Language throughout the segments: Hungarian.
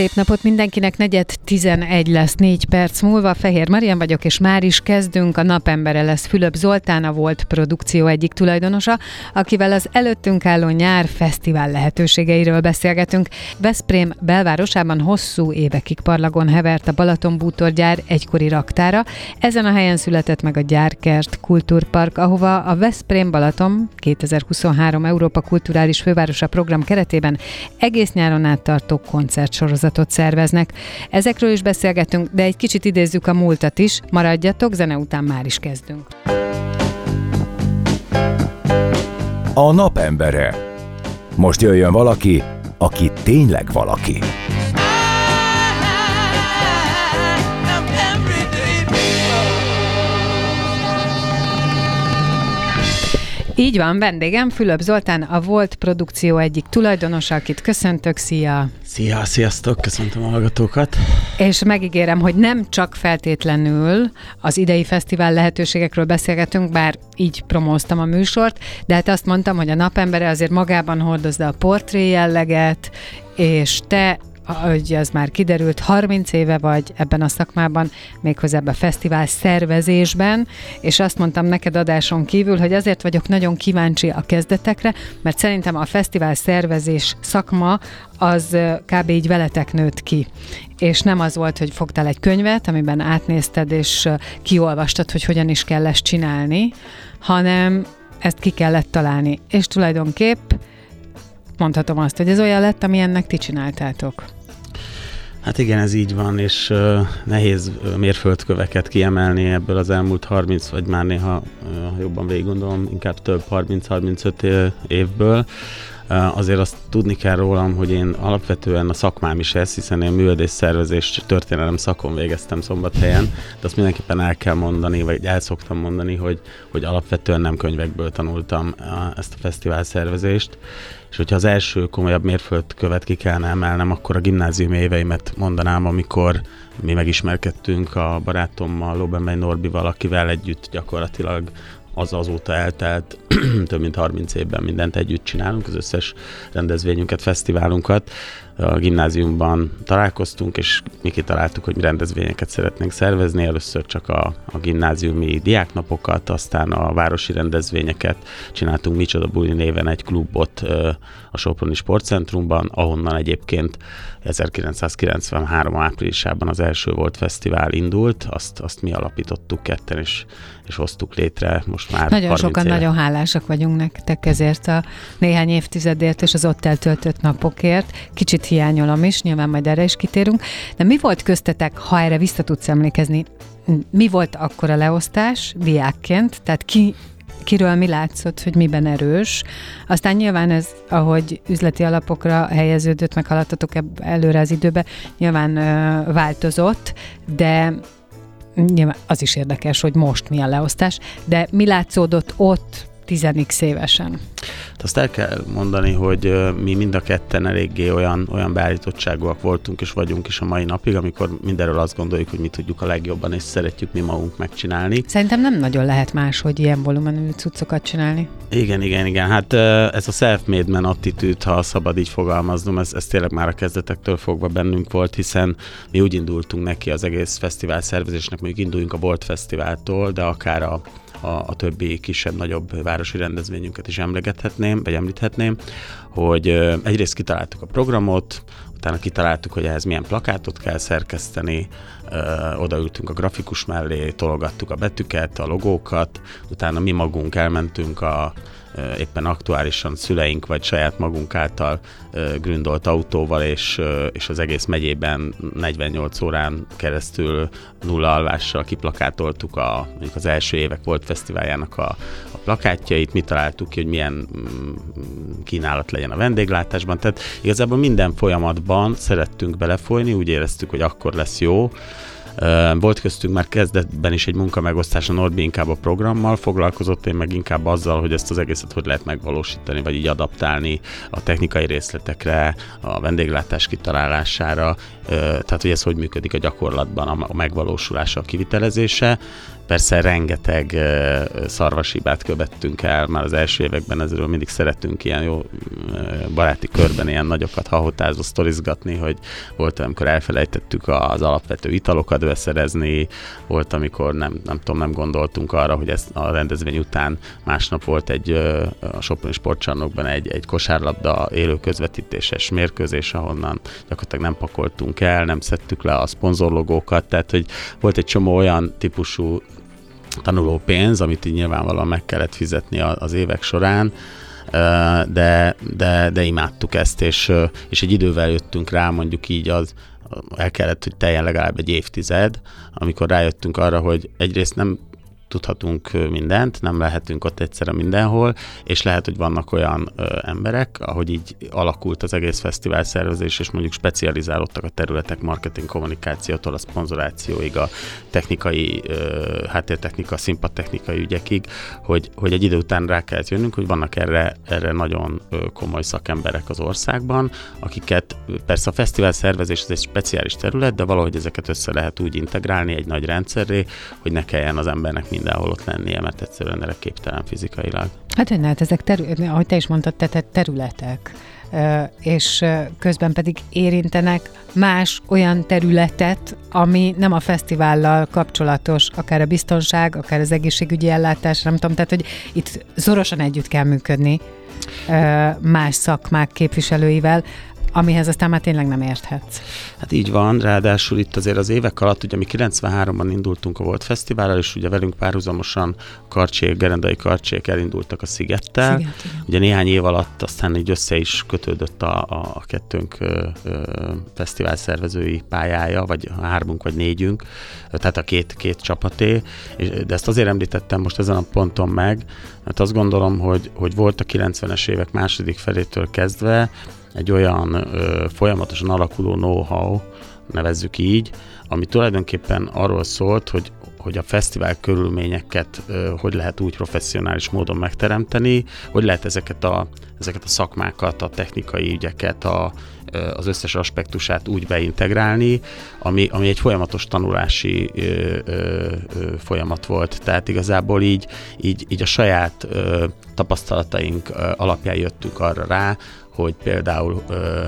Szép napot mindenkinek, negyed 11 lesz négy perc múlva. Fehér Marian vagyok, és már is kezdünk. A napembere lesz Fülöp Zoltán, a volt produkció egyik tulajdonosa, akivel az előttünk álló nyár fesztivál lehetőségeiről beszélgetünk. Veszprém belvárosában hosszú évekig parlagon hevert a Balaton bútorgyár egykori raktára. Ezen a helyen született meg a Gyárkert Kultúrpark, ahova a Veszprém Balaton 2023 Európa Kulturális Fővárosa program keretében egész nyáron át tartó koncertsorozatot szerveznek. Ezekről is beszélgetünk, de egy kicsit idézzük a múltat is. Maradjatok, zene után már is kezdünk. A napembere. Most jöjjön valaki, aki tényleg valaki. Így van, vendégem Fülöp Zoltán, a Volt produkció egyik tulajdonosa, akit köszöntök, szia! Szia, sziasztok, köszöntöm a hallgatókat. És megígérem, hogy nem csak feltétlenül az idei fesztivál lehetőségekről beszélgetünk, bár így promóztam a műsort, de hát azt mondtam, hogy a napembere azért magában hordozza a portré jelleget, és te hogy az már kiderült, 30 éve vagy ebben a szakmában, méghozzá ebben a fesztivál szervezésben, és azt mondtam neked adáson kívül, hogy azért vagyok nagyon kíváncsi a kezdetekre, mert szerintem a fesztivál szervezés szakma az kb. így veletek nőtt ki. És nem az volt, hogy fogtál egy könyvet, amiben átnézted és kiolvastad, hogy hogyan is kell ezt csinálni, hanem ezt ki kellett találni. És tulajdonképp mondhatom azt, hogy ez olyan lett, ami ennek ti csináltátok. Hát igen, ez így van, és uh, nehéz mérföldköveket kiemelni ebből az elmúlt 30, vagy már néha, ha jobban végig gondolom, inkább több 30-35 évből. Azért azt tudni kell rólam, hogy én alapvetően a szakmám is ez, hiszen én művelés szervezés történelem szakon végeztem szombathelyen, de azt mindenképpen el kell mondani, vagy el szoktam mondani, hogy, hogy alapvetően nem könyvekből tanultam ezt a fesztivál szervezést, és hogyha az első komolyabb mérföldkövet ki kellene emelnem, akkor a gimnázium éveimet mondanám, amikor mi megismerkedtünk a barátommal, Lóbenbej Norbival, akivel együtt gyakorlatilag az azóta eltelt több mint 30 évben mindent együtt csinálunk, az összes rendezvényünket, fesztiválunkat. A gimnáziumban találkoztunk, és mi kitaláltuk, hogy rendezvényeket szeretnénk szervezni. Először csak a, a gimnáziumi diáknapokat, aztán a városi rendezvényeket. Csináltunk Micsoda Buli néven egy klubot a Soproni Sportcentrumban, ahonnan egyébként 1993 áprilisában az első volt fesztivál indult, azt, azt mi alapítottuk ketten, és, és hoztuk létre most már Nagyon sokan éve. nagyon hálásak vagyunk nektek ezért a néhány évtizedért és az ott eltöltött napokért. Kicsit hiányolom is, nyilván majd erre is kitérünk. De mi volt köztetek, ha erre vissza tudsz emlékezni, mi volt akkor a leosztás diákként, tehát ki kiről mi látszott, hogy miben erős. Aztán nyilván ez, ahogy üzleti alapokra helyeződött, meg haladtatok előre az időbe, nyilván ö, változott, de nyilván az is érdekes, hogy most mi a leosztás, de mi látszódott ott 10 évesen? Azt el kell mondani, hogy mi mind a ketten eléggé olyan, olyan beállítottságúak voltunk és vagyunk is a mai napig, amikor mindenről azt gondoljuk, hogy mi tudjuk a legjobban, és szeretjük mi magunk megcsinálni. Szerintem nem nagyon lehet más, hogy ilyen volumenű cuccokat csinálni. Igen, igen, igen. Hát ez a self-made man attitűd, ha szabad így fogalmaznom, ez, ez tényleg már a kezdetektől fogva bennünk volt, hiszen mi úgy indultunk neki az egész fesztivál szervezésnek, mondjuk induljunk a Bolt Fesztiváltól, de akár a a, a többi kisebb-nagyobb városi rendezvényünket is emlegethetném, vagy említhetném, hogy egyrészt kitaláltuk a programot, utána kitaláltuk, hogy ehhez milyen plakátot kell szerkeszteni, odaültünk a grafikus mellé, tologattuk a betűket, a logókat, utána mi magunk elmentünk a éppen aktuálisan szüleink vagy saját magunk által gründolt autóval, és, és az egész megyében 48 órán keresztül nulla alvással kiplakátoltuk a, mondjuk az első évek volt fesztiváljának a, a plakátjait, mi találtuk ki, hogy milyen mm, kínálat legyen a vendéglátásban, tehát igazából minden folyamatban szerettünk belefolyni, úgy éreztük, hogy akkor lesz jó, volt köztünk már kezdetben is egy munkamegosztás, a Norbi inkább a programmal foglalkozott, én meg inkább azzal, hogy ezt az egészet hogy lehet megvalósítani, vagy így adaptálni a technikai részletekre, a vendéglátás kitalálására, tehát hogy ez hogy működik a gyakorlatban, a megvalósulása, a kivitelezése. Persze rengeteg szarvasibát követtünk el, már az első években ezről mindig szeretünk ilyen jó baráti körben ilyen nagyokat hahotázva sztorizgatni, hogy volt, amikor elfelejtettük az alapvető italokat beszerezni, volt, amikor nem, nem tudom, nem gondoltunk arra, hogy ez a rendezvény után másnap volt egy a Soproni sportcsarnokban egy, egy kosárlabda élő közvetítéses mérkőzés, ahonnan gyakorlatilag nem pakoltunk el, nem szedtük le a szponzorlogókat, tehát hogy volt egy csomó olyan típusú tanuló pénz, amit így nyilvánvalóan meg kellett fizetni az évek során, de, de, de imádtuk ezt, és, és egy idővel jöttünk rá, mondjuk így az, el kellett, hogy teljen legalább egy évtized, amikor rájöttünk arra, hogy egyrészt nem tudhatunk mindent, nem lehetünk ott egyszerre mindenhol, és lehet, hogy vannak olyan ö, emberek, ahogy így alakult az egész fesztivál szervezés, és mondjuk specializálódtak a területek marketing kommunikációtól a szponzorációig, a technikai, ö, háttértechnika, színpadtechnikai ügyekig, hogy, hogy egy idő után rá kellett jönnünk, hogy vannak erre, erre nagyon komoly szakemberek az országban, akiket persze a fesztivál szervezés ez egy speciális terület, de valahogy ezeket össze lehet úgy integrálni egy nagy rendszerré, hogy ne kelljen az embernek mindenhol ott lennie, mert egyszerűen erre képtelen fizikailag. Hát hogy hát ezek, terü- ahogy te is mondtad, te területek és közben pedig érintenek más olyan területet, ami nem a fesztivállal kapcsolatos, akár a biztonság, akár az egészségügyi ellátás, nem tudom, tehát hogy itt szorosan együtt kell működni más szakmák képviselőivel amihez aztán már tényleg nem érthetsz. Hát így van, ráadásul itt azért az évek alatt, ugye mi 93-ban indultunk a Volt Fesztiválra, és ugye velünk párhuzamosan Karcsék, Gerendai Karcsék elindultak a Szigettel. Sziget, igen. ugye néhány év alatt aztán így össze is kötődött a, a, a kettőnk ö, ö, fesztivál szervezői pályája, vagy hármunk, vagy négyünk, tehát a két, két csapaté, és, de ezt azért említettem most ezen a ponton meg, mert azt gondolom, hogy, hogy volt a 90-es évek második felétől kezdve, egy olyan ö, folyamatosan alakuló know-how, nevezzük így, ami tulajdonképpen arról szólt, hogy hogy a fesztivál körülményeket ö, hogy lehet úgy professzionális módon megteremteni, hogy lehet ezeket a, ezeket a szakmákat, a technikai ügyeket, a, az összes aspektusát úgy beintegrálni, ami, ami egy folyamatos tanulási ö, ö, folyamat volt. Tehát igazából így, így, így a saját ö, tapasztalataink ö, alapján jöttünk arra rá, hogy például ö,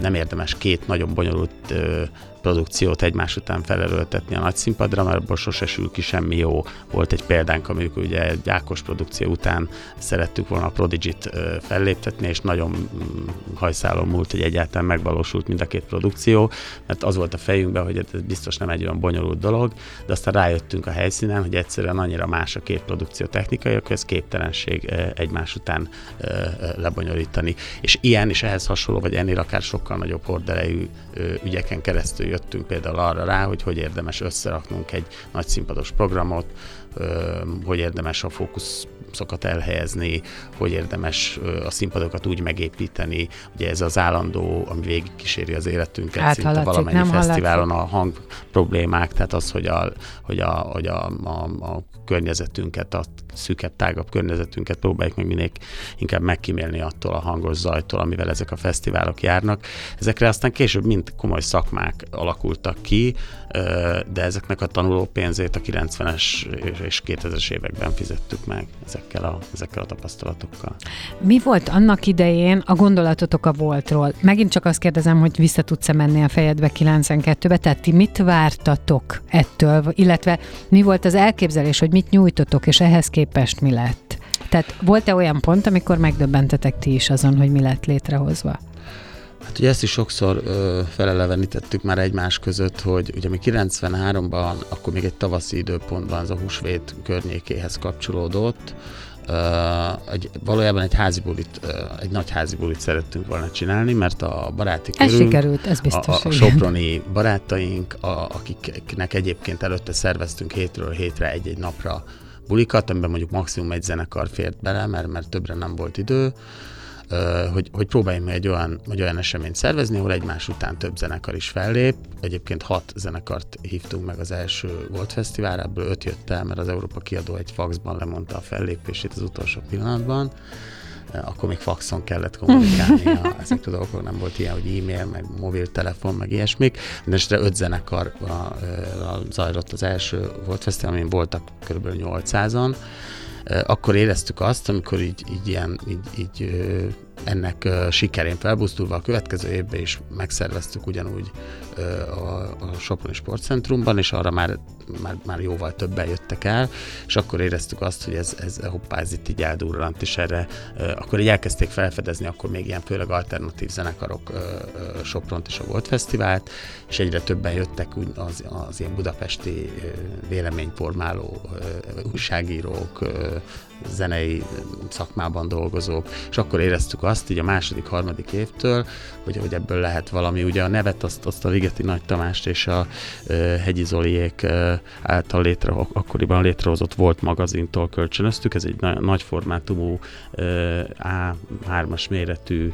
nem érdemes két nagyon bonyolult ö, produkciót egymás után felerőltetni a nagy színpadra, mert abból sose sül ki semmi jó. Volt egy példánk, amikor ugye egy Ákos produkció után szerettük volna a Prodigy-t felléptetni, és nagyon mm, hajszálon múlt, hogy egyáltalán megvalósult mind a két produkció, mert az volt a fejünkben, hogy ez biztos nem egy olyan bonyolult dolog, de aztán rájöttünk a helyszínen, hogy egyszerűen annyira más a két produkció technikai, hogy ez képtelenség egymás után lebonyolítani. És ilyen és ehhez hasonló, vagy ennél akár sokkal nagyobb horderejű ügyeken keresztül jöttünk például arra rá, hogy hogy érdemes összeraknunk egy nagy színpados programot, hogy érdemes a fókuszokat elhelyezni, hogy érdemes a színpadokat úgy megépíteni, ugye ez az állandó, ami végig kíséri az életünket, hát, szinte hallatszik, valamennyi fesztiválon hallatszik. a hang problémák, tehát az, hogy a, hogy a, hogy a, a, a környezetünket, a szűkebb, tágabb környezetünket próbáljuk meg minél inkább megkímélni attól a hangos zajtól, amivel ezek a fesztiválok járnak. Ezekre aztán később mind komoly szakmák alakultak ki, de ezeknek a tanuló pénzét a 90-es és 2000-es években fizettük meg ezekkel a, ezekkel a tapasztalatokkal. Mi volt annak idején a gondolatotok a voltról? Megint csak azt kérdezem, hogy vissza tudsz-e menni a fejedbe 92-be, tehát ti mit vártatok ettől, illetve mi volt az elképzelés, hogy mit nyújtotok, és ehhez képest mi lett? Tehát volt-e olyan pont, amikor megdöbbentetek ti is azon, hogy mi lett létrehozva? Hát ugye ezt is sokszor ö, felelevenítettük már egymás között, hogy ugye mi 93-ban, akkor még egy tavaszi időpontban az a húsvét környékéhez kapcsolódott, Uh, egy, valójában egy házi bulit, uh, egy nagy házi bulit szerettünk volna csinálni, mert a baráti körünk, ez sikerült, ez biztos. A, a, soproni barátaink, a, akiknek egyébként előtte szerveztünk hétről hétre egy-egy napra bulikat, amiben mondjuk maximum egy zenekar fért bele, mert, mert többre nem volt idő, hogy, hogy próbáljunk meg egy olyan, egy olyan eseményt szervezni, ahol egymás után több zenekar is fellép. Egyébként hat zenekart hívtunk meg az első Volt Fesztivál, ebből öt jött el, mert az Európa kiadó egy faxban lemondta a fellépését az utolsó pillanatban akkor még faxon kellett kommunikálni a, ezekről a dolgokról, nem volt ilyen, hogy e-mail, meg mobiltelefon, meg ilyesmik. Mindenesetre öt zenekar a, a, zajlott az első volt fesztivál, amin voltak kb. 800-an. Akkor éreztük azt, amikor így, így ilyen, így, így ennek sikerén felbuzdulva a következő évben is megszerveztük ugyanúgy a, a Soproni Sportcentrumban, és arra már, már, már jóval többen jöttek el, és akkor éreztük azt, hogy ez, ez hoppá, ez itt így eldurrant, és erre akkor így elkezdték felfedezni, akkor még ilyen főleg alternatív zenekarok Sopront és a Volt Fesztivált, és egyre többen jöttek az, az ilyen budapesti véleményformáló újságírók, zenei szakmában dolgozók, és akkor éreztük azt így a második, harmadik évtől, hogy, hogy ebből lehet valami. Ugye a nevet azt, azt a Ligeti Nagy Tamást és a e, Hegyi Zoliék e, által létre, akkoriban létrehozott Volt magazintól kölcsönöztük, ez egy na, nagy formátumú e, A3-as méretű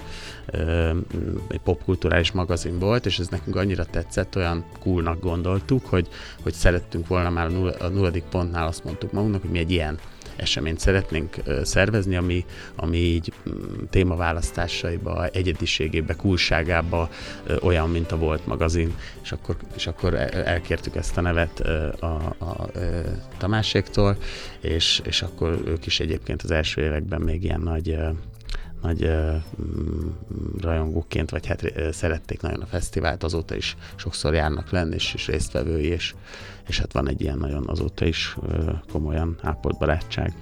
egy popkulturális magazin volt, és ez nekünk annyira tetszett, olyan coolnak gondoltuk, hogy, hogy szerettünk volna már a nulladik pontnál azt mondtuk magunknak, hogy mi egy ilyen eseményt szeretnénk szervezni, ami, ami így mm, témaválasztásaiba, egyediségébe, kulságába olyan, mint a Volt magazin, és akkor, és akkor elkértük ezt a nevet a, a, a Tamáséktól, és, és akkor ők is egyébként az első években még ilyen nagy nagy uh, rajongóként, vagy hát uh, szerették nagyon a fesztivált, azóta is sokszor járnak lenni, és, és résztvevői, és, és hát van egy ilyen nagyon azóta is komolyan ápolt barátság.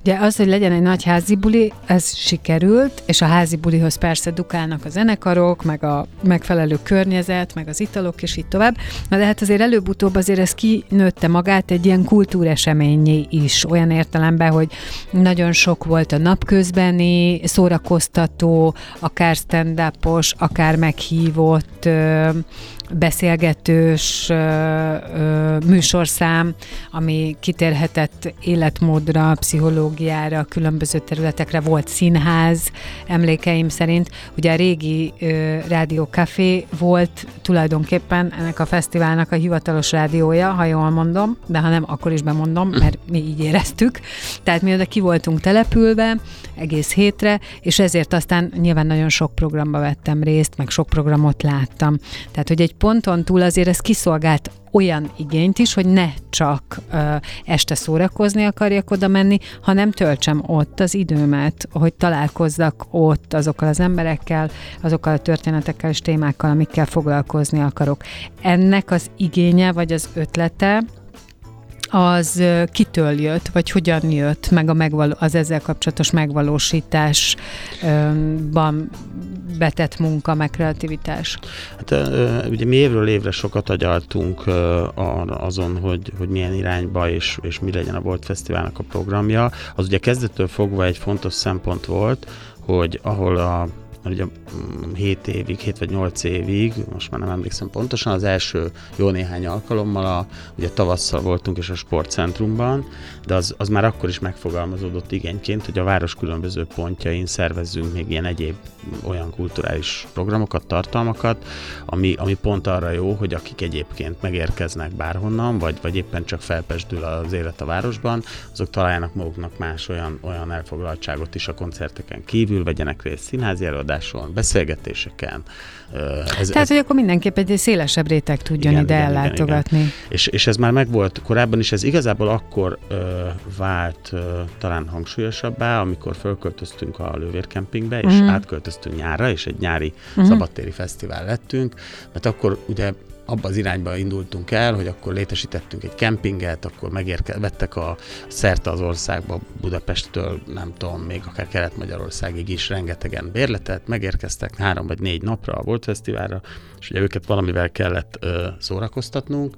Ugye az, hogy legyen egy nagy házi buli, ez sikerült, és a házi bulihoz persze dukálnak a zenekarok, meg a megfelelő környezet, meg az italok, és így tovább. Na de hát azért előbb-utóbb azért ez kinőtte magát egy ilyen kultúreseményé is, olyan értelemben, hogy nagyon sok volt a napközbeni, szórakoztató, akár stand akár meghívott beszélgetős ö, ö, műsorszám, ami kitérhetett életmódra, pszichológiára, különböző területekre. Volt színház, emlékeim szerint. Ugye a régi ö, Rádió Café volt tulajdonképpen ennek a fesztiválnak a hivatalos rádiója, ha jól mondom, de ha nem, akkor is bemondom, mert mi így éreztük. Tehát mi oda ki voltunk települve egész hétre, és ezért aztán nyilván nagyon sok programba vettem részt, meg sok programot láttam. Tehát, hogy egy ponton túl azért ez kiszolgált olyan igényt is, hogy ne csak ö, este szórakozni akarjak oda menni, hanem töltsem ott az időmet, hogy találkozzak ott azokkal az emberekkel, azokkal a történetekkel és témákkal, amikkel foglalkozni akarok. Ennek az igénye vagy az ötlete az kitől jött, vagy hogyan jött meg a megvaló, az ezzel kapcsolatos megvalósításban betett munka, meg kreativitás? Hát ugye mi évről évre sokat agyaltunk azon, hogy, hogy milyen irányba és, és mi legyen a Volt Fesztiválnak a programja. Az ugye kezdettől fogva egy fontos szempont volt, hogy ahol a mert ugye 7 mm, évig, 7 vagy 8 évig, most már nem emlékszem pontosan, az első jó néhány alkalommal, a, ugye tavasszal voltunk és a sportcentrumban, de az, az már akkor is megfogalmazódott igényként, hogy a város különböző pontjain szervezzünk még ilyen egyéb olyan kulturális programokat, tartalmakat, ami, ami pont arra jó, hogy akik egyébként megérkeznek bárhonnan, vagy, vagy éppen csak felpesdül az élet a városban, azok találjanak maguknak más olyan, olyan elfoglaltságot is a koncerteken kívül, vegyenek részt színházi előadáson, beszélgetéseken. Ez, Tehát, ez, hogy akkor mindenképp egy szélesebb réteg tudjon igen, ide igen, ellátogatni. Igen, igen. És, és ez már megvolt korábban is, ez igazából akkor ö, vált ö, talán hangsúlyosabbá, amikor fölköltöztünk a Lővérkempingbe, és mm. átköltöztünk nyárra, és egy nyári mm. szabadtéri fesztivál lettünk, mert akkor ugye abba az irányba indultunk el, hogy akkor létesítettünk egy kempinget, akkor megérke, vettek a szerte az országba, Budapesttől, nem tudom, még akár Kelet-Magyarországig is rengetegen bérletet, megérkeztek három vagy négy napra a Volt Fesztiválra, és ugye őket valamivel kellett ö, szórakoztatnunk,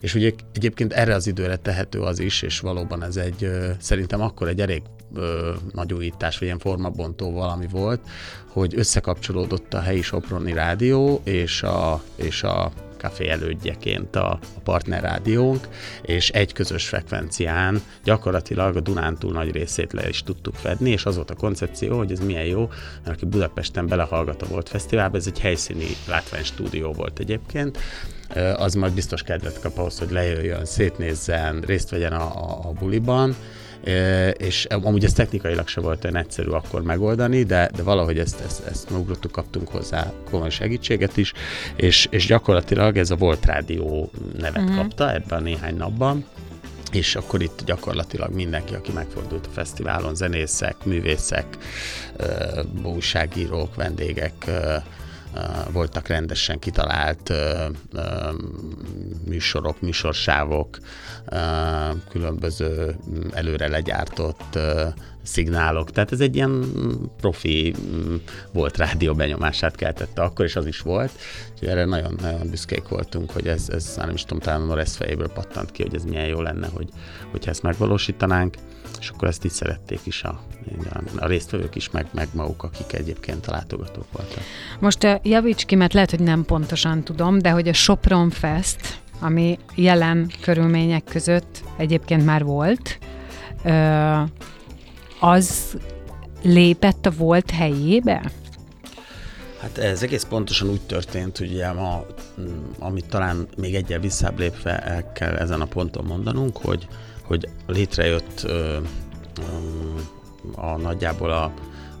és ugye egyébként erre az időre tehető az is, és valóban ez egy, ö, szerintem akkor egy elég ö, nagy újítás, vagy ilyen formabontó valami volt, hogy összekapcsolódott a helyi Soproni rádió és a, és a Café elődjeként a, a partner rádiónk, és egy közös frekvencián gyakorlatilag a Dunántúl nagy részét le is tudtuk fedni, és az volt a koncepció, hogy ez milyen jó, mert aki Budapesten belehallgat a Volt Fesztiválba, ez egy helyszíni látványstúdió volt egyébként, az majd biztos kedvet kap ahhoz, hogy lejöjjön, szétnézzen, részt vegyen a, a, a buliban, és amúgy ez technikailag se volt olyan egyszerű akkor megoldani, de, de valahogy ezt, ezt, ezt megugrottuk, kaptunk hozzá komoly segítséget is, és, és gyakorlatilag ez a Volt Rádió nevet uh-huh. kapta ebben a néhány napban, és akkor itt gyakorlatilag mindenki, aki megfordult a fesztiválon, zenészek, művészek, újságírók, vendégek, voltak rendesen kitalált műsorok, műsorsávok, különböző előre legyártott szignálok. Tehát ez egy ilyen profi volt rádió benyomását keltette akkor, és az is volt. Úgyhogy erre nagyon-nagyon büszkék voltunk, hogy ez, ez nem is tudom, talán a fejéből pattant ki, hogy ez milyen jó lenne, hogy, hogyha ezt megvalósítanánk és akkor ezt így szerették is a, a résztvevők is, meg, meg maguk, akik egyébként a látogatók voltak. Most javíts ki, mert lehet, hogy nem pontosan tudom, de hogy a Sopron Fest, ami jelen körülmények között egyébként már volt, az lépett a volt helyébe? Hát ez egész pontosan úgy történt, hogy ugye ma, amit talán még egyel visszább lépve el kell ezen a ponton mondanunk, hogy hogy létrejött ö, ö, a nagyjából a,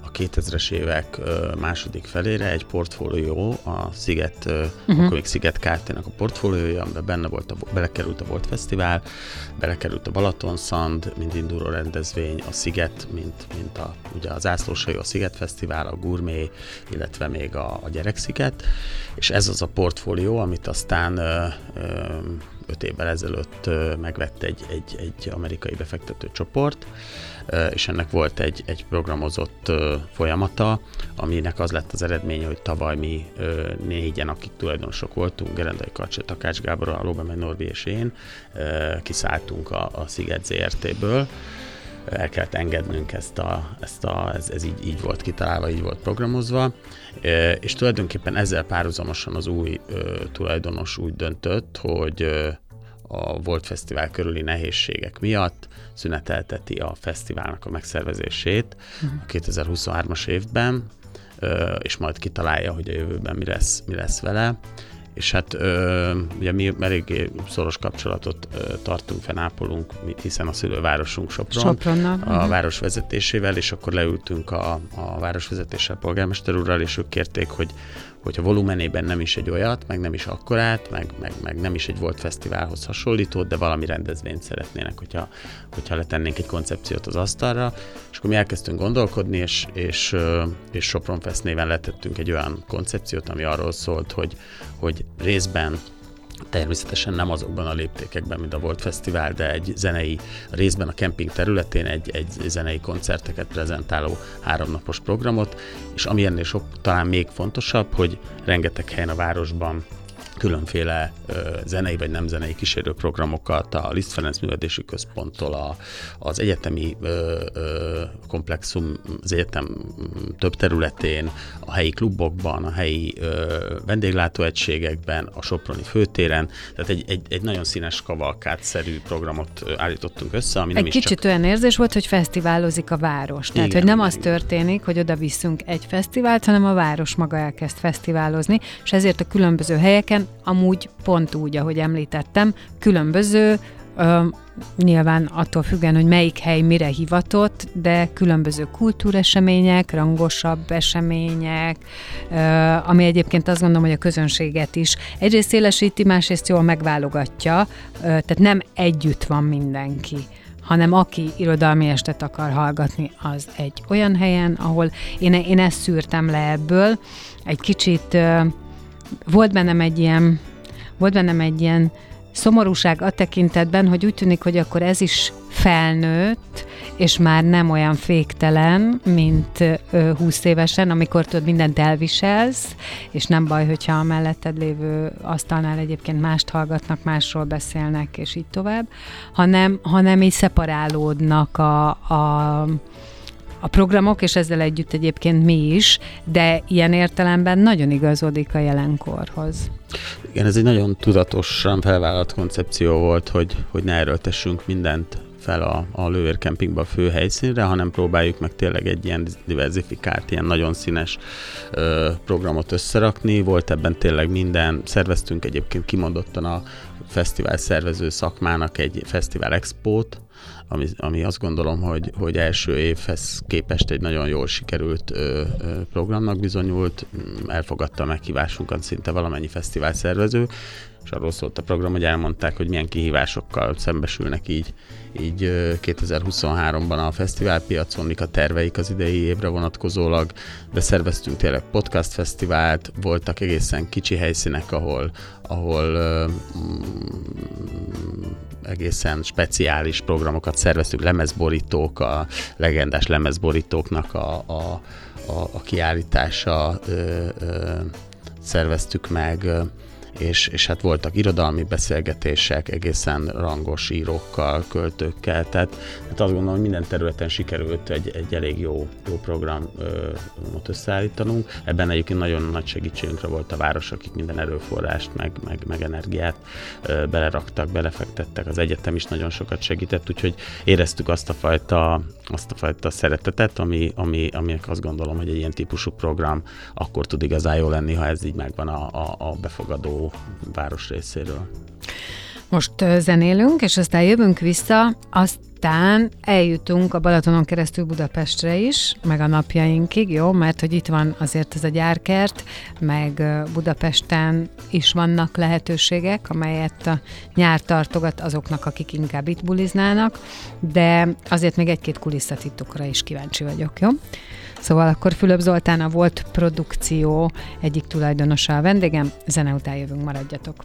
a 2000-es évek ö, második felére egy portfólió, a Sziget, uh-huh. akkor még Sziget kft a portfóliója, amiben benne volt a, belekerült a Volt Fesztivál, belekerült a Balaton Szand, mint induló rendezvény, a Sziget, mint, mint a, ugye az Ászlósajó, a Sziget Fesztivál, a Gourmet, illetve még a, a Gyereksziget, és ez az a portfólió, amit aztán ö, ö, öt évvel ezelőtt megvett egy, egy, egy amerikai befektető csoport, és ennek volt egy, egy programozott folyamata, aminek az lett az eredménye, hogy tavaly mi négyen, akik tulajdonosok voltunk, Gerendai Karcsa, Takács Gábor, a Lóbemegy Norbi és én, kiszálltunk a, a Sziget ZRT-ből, el kellett engednünk ezt a, ezt a ez, ez így, így volt kitalálva, így volt programozva, és tulajdonképpen ezzel párhuzamosan az új tulajdonos úgy döntött, hogy a Volt Fesztivál körüli nehézségek miatt szünetelteti a fesztiválnak a megszervezését a 2023-as évben, és majd kitalálja, hogy a jövőben mi lesz, mi lesz vele és hát ö, ugye mi eléggé szoros kapcsolatot ö, tartunk, fennápolunk, hiszen a szülővárosunk Sopron, Sopronnal. a uh-huh. város vezetésével, és akkor leültünk a, a városvezetéssel, polgármester úrral, és ők kérték, hogy hogyha volumenében nem is egy olyat, meg nem is akkorát, meg, meg, meg nem is egy volt fesztiválhoz hasonlító, de valami rendezvényt szeretnének, hogyha, hogyha letennénk egy koncepciót az asztalra. És akkor mi elkezdtünk gondolkodni, és, és, és Sopron Fest néven letettünk egy olyan koncepciót, ami arról szólt, hogy, hogy részben Természetesen nem azokban a léptékekben, mint a Volt Fesztivál, de egy zenei, részben a kemping területén egy, egy zenei koncerteket prezentáló háromnapos programot, és ami ennél sok, talán még fontosabb, hogy rengeteg helyen a városban különféle ö, zenei vagy nem zenei kísérőprogramokat a Liszt Ferenc Művelési Központtól a, az egyetemi ö, ö, komplexum, az egyetem több területén, a helyi klubokban, a helyi ö, vendéglátóegységekben, a Soproni főtéren, tehát egy, egy, egy nagyon színes kavalkát-szerű programot állítottunk össze, ami egy nem is kicsit csak... olyan érzés volt, hogy fesztiválozik a város. Tehát, igen, hogy nem igen. az történik, hogy oda viszünk egy fesztivált, hanem a város maga elkezd fesztiválozni, és ezért a különböző helyeken amúgy pont úgy, ahogy említettem, különböző Ö, nyilván attól függően, hogy melyik hely mire hivatott, de különböző kultúresemények, rangosabb események, ö, ami egyébként azt gondolom, hogy a közönséget is egyrészt szélesíti, másrészt jól megválogatja, ö, tehát nem együtt van mindenki hanem aki irodalmi estet akar hallgatni, az egy olyan helyen, ahol én, én ezt szűrtem le ebből, egy kicsit volt bennem egy ilyen volt bennem egy ilyen szomorúság a tekintetben, hogy úgy tűnik, hogy akkor ez is felnőtt, és már nem olyan féktelen, mint ö, 20 évesen, amikor tudod, mindent elviselsz, és nem baj, hogyha a melletted lévő asztalnál egyébként mást hallgatnak, másról beszélnek, és így tovább, hanem, hanem így szeparálódnak a, a a programok, és ezzel együtt egyébként mi is, de ilyen értelemben nagyon igazodik a jelenkorhoz. Igen, ez egy nagyon tudatosan felvállalt koncepció volt, hogy, hogy ne erőltessünk mindent fel a, a lővérkempingbe a fő helyszínre, hanem próbáljuk meg tényleg egy ilyen diversifikált, ilyen nagyon színes ö, programot összerakni. Volt ebben tényleg minden, szerveztünk egyébként kimondottan a fesztivál szervező szakmának egy fesztivál expót, ami, ami azt gondolom, hogy, hogy első évhez képest egy nagyon jól sikerült ö, programnak bizonyult, elfogadta a meghívásunkat szinte valamennyi fesztivál szervező, és arról szólt a program, hogy elmondták, hogy milyen kihívásokkal szembesülnek így, így 2023-ban a fesztiválpiacon, mik a terveik az idei évre vonatkozólag, de szerveztünk tényleg podcast fesztivált, voltak egészen kicsi helyszínek, ahol, ahol mm, egészen speciális programokat szerveztünk, lemezborítók, a legendás lemezborítóknak a, a, a, a kiállítása ö, ö, szerveztük meg, és, és hát voltak irodalmi beszélgetések egészen rangos írókkal, költőkkel, tehát hát azt gondolom, hogy minden területen sikerült egy, egy elég jó, jó programot összeállítanunk. Ebben egyébként nagyon nagy segítségünkre volt a város, akik minden erőforrást, meg, meg, meg energiát ö, beleraktak, belefektettek. Az egyetem is nagyon sokat segített, úgyhogy éreztük azt a fajta, azt a fajta szeretetet, ami, ami, aminek azt gondolom, hogy egy ilyen típusú program akkor tud igazán jó lenni, ha ez így megvan a, a, a befogadó város részéről. Most zenélünk, és aztán jövünk vissza, aztán eljutunk a Balatonon keresztül Budapestre is, meg a napjainkig, jó? Mert hogy itt van azért ez a gyárkert, meg Budapesten is vannak lehetőségek, amelyet a nyár tartogat azoknak, akik inkább itt buliznának, de azért még egy-két kulisszatitokra is kíváncsi vagyok, jó? Szóval akkor Fülöp Zoltán a Volt Produkció egyik tulajdonosa a vendégem, zene után jövünk, maradjatok.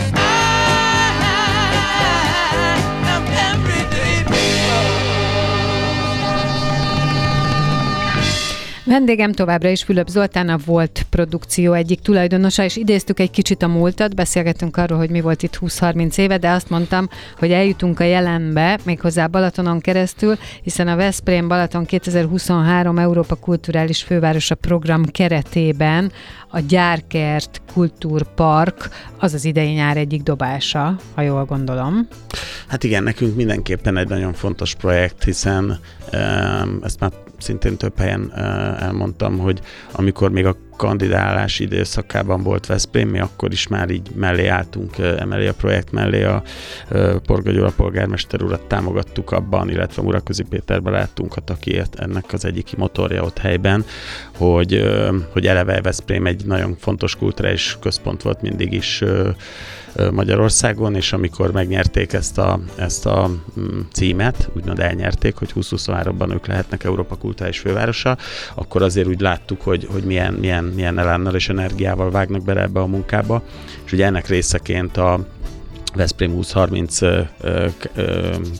Vendégem továbbra is Fülöp Zoltán, a Volt produkció egyik tulajdonosa, és idéztük egy kicsit a múltat, beszélgettünk arról, hogy mi volt itt 20-30 éve, de azt mondtam, hogy eljutunk a jelenbe, méghozzá Balatonon keresztül, hiszen a Veszprém Balaton 2023 Európa Kulturális Fővárosa program keretében a Gyárkert Kultúrpark az az idei nyár egyik dobása, ha jól gondolom. Hát igen, nekünk mindenképpen egy nagyon fontos projekt, hiszen ezt már szintén több helyen elmondtam, hogy amikor még a kandidálás időszakában volt Veszprém, mi akkor is már így mellé álltunk, emelé a projekt mellé a Porga Gyula polgármester urat támogattuk abban, illetve Muraközi Péter barátunkat, aki ennek az egyik motorja ott helyben, hogy, hogy eleve Veszprém egy nagyon fontos kulturális központ volt mindig is Magyarországon, és amikor megnyerték ezt a, ezt a mm, címet, úgymond elnyerték, hogy 2023-ban ők lehetnek Európa kulturális fővárosa, akkor azért úgy láttuk, hogy, hogy milyen, milyen, milyen elánnal és energiával vágnak bele ebbe a munkába, és ugye ennek részeként a Veszprém 2030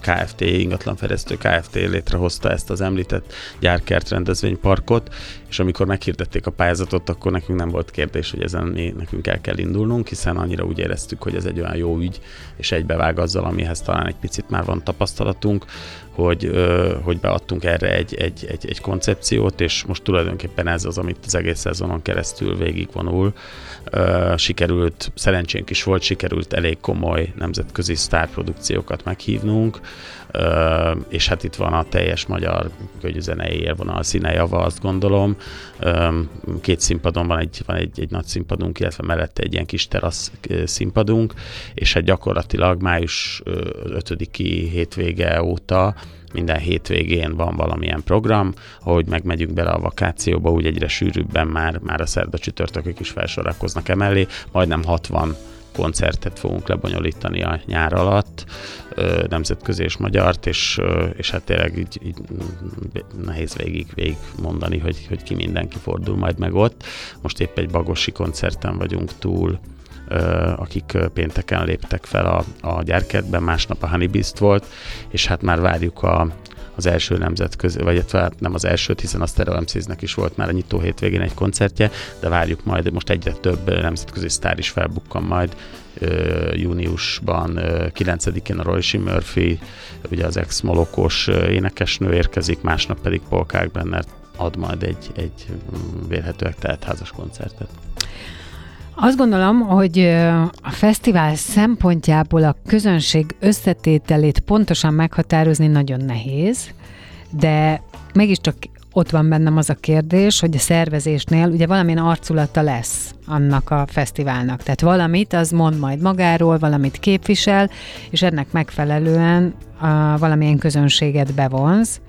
Kft. ingatlanfejlesztő Kft. létrehozta ezt az említett gyárkert rendezvényparkot, és amikor meghirdették a pályázatot, akkor nekünk nem volt kérdés, hogy ezen mi nekünk el kell indulnunk, hiszen annyira úgy éreztük, hogy ez egy olyan jó ügy, és egybevág azzal, amihez talán egy picit már van tapasztalatunk, hogy, hogy beadtunk erre egy, egy, egy, egy koncepciót, és most tulajdonképpen ez az, amit az egész szezonon keresztül végigvonul. Sikerült, szerencsénk is volt, sikerült elég komoly nemzetközi sztárprodukciókat meghívnunk, és hát itt van a teljes magyar könyvzenei élvonal színe java, azt gondolom. Két színpadon van egy, van egy, egy nagy színpadunk, illetve mellette egy ilyen kis terasz színpadunk, és hát gyakorlatilag május 5-i hétvége óta minden hétvégén van valamilyen program, ahogy megmegyünk bele a vakációba, úgy egyre sűrűbben már, már a szerda csütörtökök is felsorakoznak emellé, majdnem 60 koncertet fogunk lebonyolítani a nyár alatt, nemzetközi és magyart, és, és hát tényleg így, így nehéz végig, végig mondani, hogy, hogy ki mindenki fordul majd meg ott. Most épp egy bagosi koncerten vagyunk túl, akik pénteken léptek fel a, a gyárkertben, másnap a Honey Beast volt, és hát már várjuk a, az első nemzetközi, vagy hát nem az elsőt, hiszen a Stereo MCs-nek is volt már a nyitó hétvégén egy koncertje, de várjuk majd, most egyre több nemzetközi sztár is felbukkan majd júniusban 9-én a Royce Murphy, ugye az ex-molokos énekesnő érkezik, másnap pedig Paul Kalkbrenner ad majd egy, egy mm, vélhetőleg teltházas koncertet. Azt gondolom, hogy a fesztivál szempontjából a közönség összetételét pontosan meghatározni nagyon nehéz, de mégiscsak ott van bennem az a kérdés, hogy a szervezésnél ugye valamilyen arculata lesz annak a fesztiválnak. Tehát valamit az mond majd magáról, valamit képvisel, és ennek megfelelően a, valamilyen közönséget bevonz.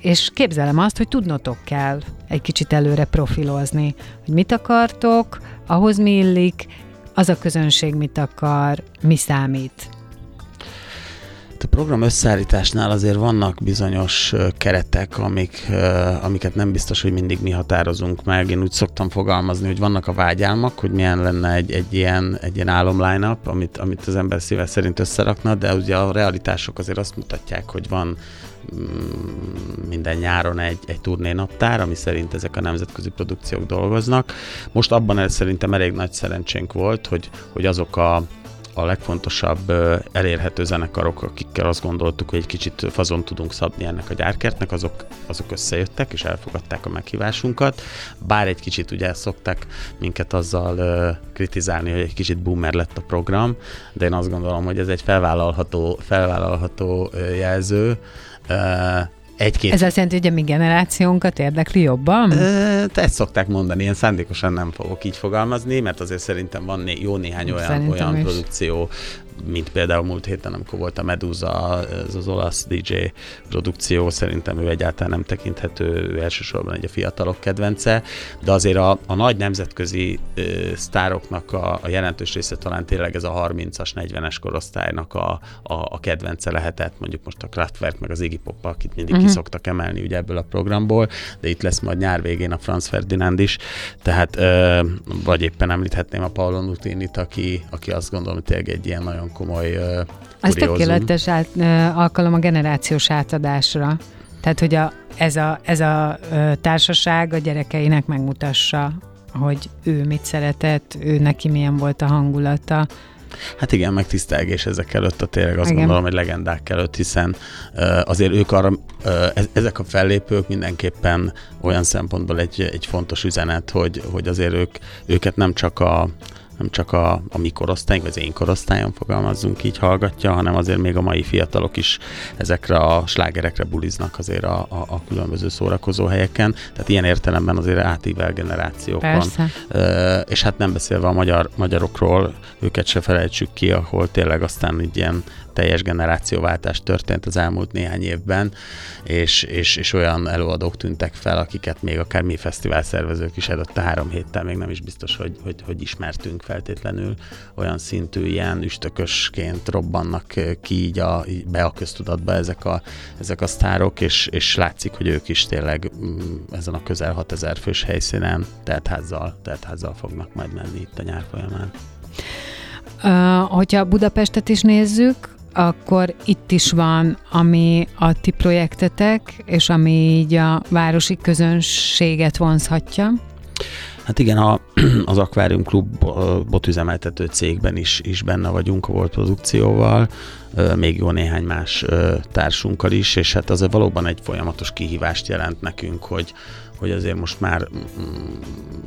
És képzelem azt, hogy tudnotok kell egy kicsit előre profilozni, hogy mit akartok, ahhoz mi illik, az a közönség mit akar, mi számít. A program összeállításnál azért vannak bizonyos keretek, amik, amiket nem biztos, hogy mindig mi határozunk meg. Én úgy szoktam fogalmazni, hogy vannak a vágyálmak, hogy milyen lenne egy, egy ilyen, egy ilyen álom line amit, amit az ember szíve szerint összerakna, de ugye a realitások azért azt mutatják, hogy van Mm, minden nyáron egy, egy turnénaptár, ami szerint ezek a nemzetközi produkciók dolgoznak. Most abban el szerintem elég nagy szerencsénk volt, hogy, hogy azok a a legfontosabb elérhető zenekarok, akikkel azt gondoltuk, hogy egy kicsit fazon tudunk szabni ennek a gyárkertnek, azok, azok összejöttek és elfogadták a meghívásunkat. Bár egy kicsit ugye szokták minket azzal kritizálni, hogy egy kicsit boomer lett a program, de én azt gondolom, hogy ez egy felvállalható, felvállalható jelző, egy-két... Ez azt jelenti, hogy a mi generációnkat érdekli jobban? Te ezt szokták mondani, én szándékosan nem fogok így fogalmazni, mert azért szerintem van né- jó néhány olyan, olyan produkció, mint például múlt héten, amikor volt a Medusa, ez az olasz DJ produkció, szerintem ő egyáltalán nem tekinthető, ő elsősorban egy a fiatalok kedvence, de azért a, a nagy nemzetközi ö, sztároknak a, a jelentős része talán tényleg ez a 30-as, 40-es korosztálynak a, a, a kedvence lehetett, mondjuk most a Kraftwerk meg az Iggy Pop, akit mindig uh-huh. kiszoktak emelni ugye ebből a programból, de itt lesz majd nyár végén a Franz Ferdinand is, tehát ö, vagy éppen említhetném a Paolo Nutinit, aki, aki azt gondolom, hogy tényleg egy ilyen nagyon nagyon komoly uh, Ez tökéletes át, uh, alkalom a generációs átadásra. Tehát, hogy a, ez a, ez a uh, társaság a gyerekeinek megmutassa, hogy ő mit szeretett, ő neki milyen volt a hangulata. Hát igen, meg tisztelgés ezek előtt, a tényleg azt igen. gondolom, hogy legendák előtt, hiszen azért ők arra, ezek a fellépők mindenképpen olyan szempontból egy, egy fontos üzenet, hogy, hogy azért ők, őket nem csak a, nem csak a, a mi korosztályunk, vagy az én korosztályom fogalmazzunk így hallgatja, hanem azért még a mai fiatalok is ezekre a slágerekre buliznak azért a, a, a különböző szórakozó helyeken. Tehát ilyen értelemben azért átível generációkon. Persze. E, és hát nem beszélve a magyar, magyarokról, őket se felejtsük ki, ahol tényleg aztán így ilyen teljes generációváltás történt az elmúlt néhány évben, és, és, és olyan előadók tűntek fel, akiket még akár mi fesztivál szervezők is a három héttel még nem is biztos, hogy, hogy, hogy ismertünk feltétlenül. Olyan szintű ilyen üstökösként robbannak ki így a, be a köztudatba ezek a, ezek a sztárok, és, és látszik, hogy ők is tényleg mm, ezen a közel 6000 fős helyszínen teltházzal, teltházzal fognak majd menni itt a nyár folyamán. Uh, hogyha Budapestet is nézzük, akkor itt is van, ami a ti projektetek, és ami így a városi közönséget vonzhatja. Hát igen, a, az Aquarium Klubot üzemeltető cégben is, is benne vagyunk a volt produkcióval, még jó néhány más társunkkal is, és hát az valóban egy folyamatos kihívást jelent nekünk, hogy, hogy azért most már mm,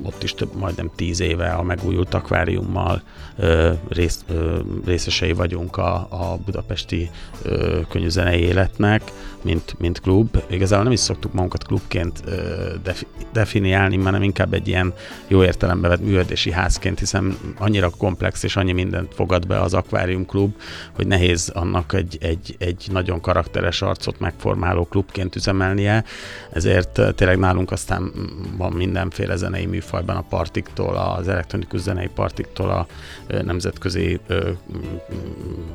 ott is több, majdnem tíz éve a megújult akváriummal ö, rész, ö, részesei vagyunk a, a budapesti ö, könnyűzenei életnek, mint, mint klub. Igazából nem is szoktuk magunkat klubként ö, defi, definiálni, hanem inkább egy ilyen jó értelembe vett művődési házként, hiszen annyira komplex és annyi mindent fogad be az akvárium klub, hogy nehéz annak egy, egy, egy nagyon karakteres arcot megformáló klubként üzemelnie, ezért tényleg nálunk a aztán van mindenféle zenei műfajban a partiktól, az elektronikus zenei partiktól, a nemzetközi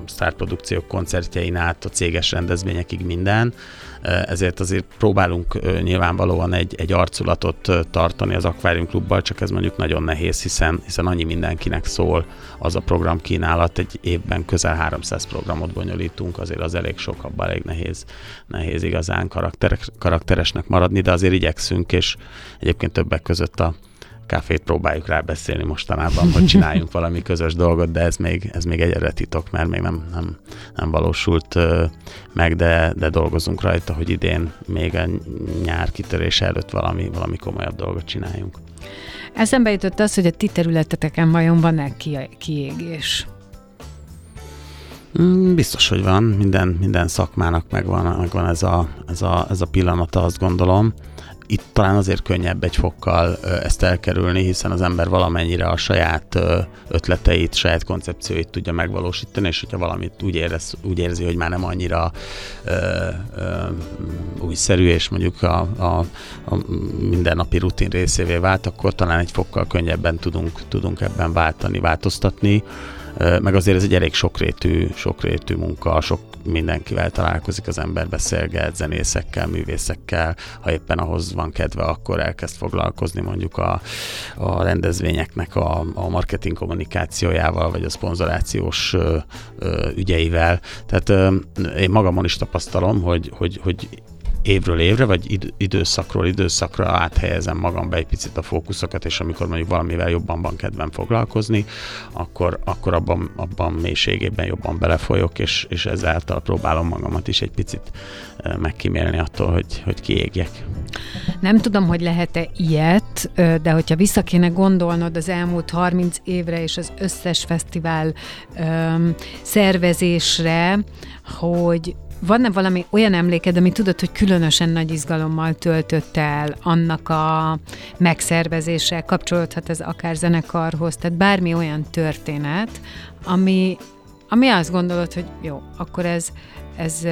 sztárprodukciók koncertjein át, a céges rendezvényekig minden. Ezért azért próbálunk nyilvánvalóan egy, egy arculatot tartani az Aquarium Klubbal, csak ez mondjuk nagyon nehéz, hiszen, hiszen annyi mindenkinek szól az a programkínálat, egy évben közel 300 programot bonyolítunk, azért az elég sok, abban elég nehéz, nehéz igazán karakter, karakteresnek maradni, de azért igyekszünk, és egyébként többek között a káfét próbáljuk rábeszélni mostanában, hogy csináljunk valami közös dolgot, de ez még, ez még egyre titok, mert még nem, nem, nem valósult meg, de, de dolgozunk rajta, hogy idén még a nyár kitörése előtt valami, valami komolyabb dolgot csináljunk. Eszembe jutott az, hogy a ti területeteken vajon van-e kiégés? Mm, biztos, hogy van. Minden, minden szakmának megvan, megvan ez, a, ez, a, ez a pillanata, azt gondolom itt talán azért könnyebb egy fokkal ezt elkerülni, hiszen az ember valamennyire a saját ötleteit, saját koncepcióit tudja megvalósítani, és hogyha valamit úgy, érez, úgy érzi, hogy már nem annyira ö, ö, újszerű, és mondjuk a, a, a mindennapi rutin részévé vált, akkor talán egy fokkal könnyebben tudunk, tudunk ebben váltani, változtatni meg azért ez egy elég sokrétű, sokrétű munka, sok mindenkivel találkozik az ember, beszélget zenészekkel, művészekkel, ha éppen ahhoz van kedve, akkor elkezd foglalkozni mondjuk a, a rendezvényeknek a, a marketing kommunikációjával, vagy a szponzorációs ö, ö, ügyeivel. Tehát ö, én magamon is tapasztalom, hogy, hogy, hogy évről évre, vagy id- időszakról időszakra áthelyezem magamba egy picit a fókuszokat, és amikor mondjuk valamivel jobban van kedvem foglalkozni, akkor, akkor abban, abban mélységében jobban belefolyok, és, és ezáltal próbálom magamat is egy picit megkímélni attól, hogy, hogy kiégjek. Nem tudom, hogy lehet-e ilyet, de hogyha vissza kéne gondolnod az elmúlt 30 évre és az összes fesztivál öm, szervezésre, hogy van-e valami olyan emléked, ami tudod, hogy különösen nagy izgalommal töltött el annak a megszervezése, kapcsolódhat ez akár zenekarhoz, tehát bármi olyan történet, ami, ami azt gondolod, hogy jó, akkor ez, ez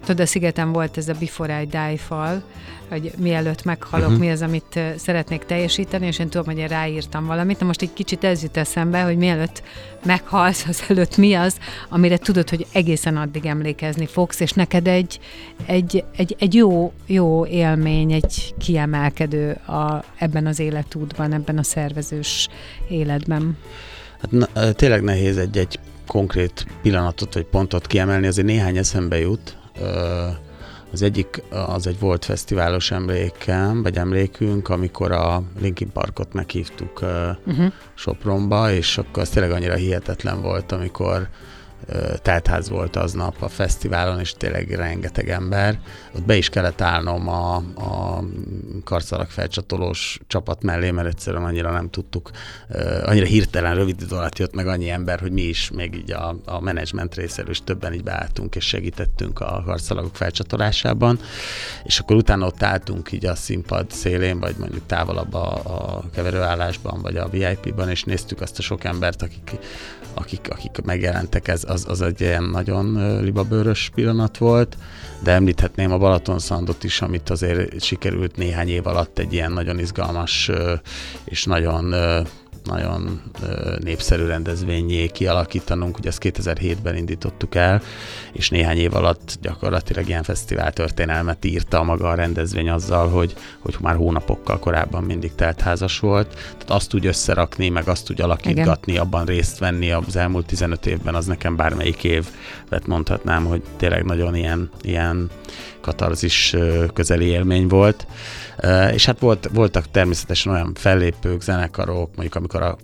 tudod, a szigeten volt ez a Before I Die fal, hogy mielőtt meghalok, uh-huh. mi az, amit szeretnék teljesíteni, és én tudom, hogy én ráírtam valamit. Na most egy kicsit ez jut eszembe, hogy mielőtt meghalsz, az előtt mi az, amire tudod, hogy egészen addig emlékezni fogsz, és neked egy, egy, egy, egy jó, jó élmény, egy kiemelkedő a, ebben az életútban, ebben a szervezős életben. Hát na, tényleg nehéz egy-egy konkrét pillanatot vagy pontot kiemelni, azért néhány eszembe jut. Az egyik az egy volt fesztiválos emlékem, vagy emlékünk, amikor a Linkin Parkot meghívtuk uh-huh. Sopronba, és akkor az tényleg annyira hihetetlen volt, amikor teltház volt aznap a fesztiválon, és tényleg rengeteg ember. Ott be is kellett állnom a, a karszalak felcsatolós csapat mellé, mert egyszerűen annyira nem tudtuk, annyira hirtelen, rövid idő alatt jött meg annyi ember, hogy mi is, még így a, a menedzsment részéről is többen így beálltunk, és segítettünk a karszalagok felcsatolásában, és akkor utána ott álltunk így a színpad szélén, vagy mondjuk távolabb a, a keverőállásban, vagy a VIP-ban, és néztük azt a sok embert, akik, akik, akik megjelentek, ez, az, az egy ilyen nagyon libabőrös pillanat volt, de említhetném a Balaton Szandot is, amit azért sikerült néhány év alatt egy ilyen nagyon izgalmas és nagyon nagyon népszerű rendezvényé kialakítanunk, ugye ezt 2007-ben indítottuk el, és néhány év alatt gyakorlatilag ilyen fesztivál történelmet írta maga a rendezvény azzal, hogy, hogy már hónapokkal korábban mindig teltházas volt. Tehát azt úgy összerakni, meg azt úgy alakítgatni, Igen. abban részt venni az elmúlt 15 évben, az nekem bármelyik évet mondhatnám, hogy tényleg nagyon ilyen, ilyen katarzis közeli élmény volt. És hát volt, voltak természetesen olyan fellépők, zenekarok, mondjuk amikor a,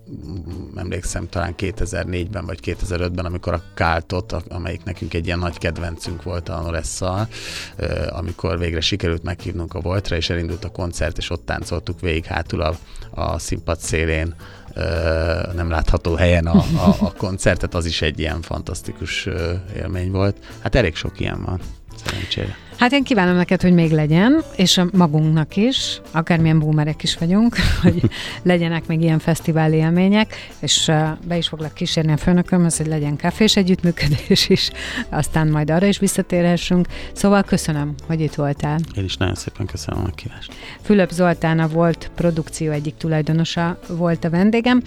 emlékszem talán 2004-ben vagy 2005-ben, amikor a Káltot, amelyik nekünk egy ilyen nagy kedvencünk volt a Noresszal, amikor végre sikerült meghívnunk a Voltra, és elindult a koncert, és ott táncoltuk végig hátul a, a színpad szélén nem látható helyen a, a, a koncertet, az is egy ilyen fantasztikus élmény volt. Hát elég sok ilyen van. Szerencsére. Hát én kívánom neked, hogy még legyen, és a magunknak is, akármilyen boomerek is vagyunk, hogy legyenek még ilyen fesztivál élmények, és be is foglak kísérni a főnökömhöz, hogy legyen kafés együttműködés is, aztán majd arra is visszatérhessünk. Szóval köszönöm, hogy itt voltál. Én is nagyon szépen köszönöm a meghívást. Fülöp Zoltána volt produkció egyik tulajdonosa volt a vendégem.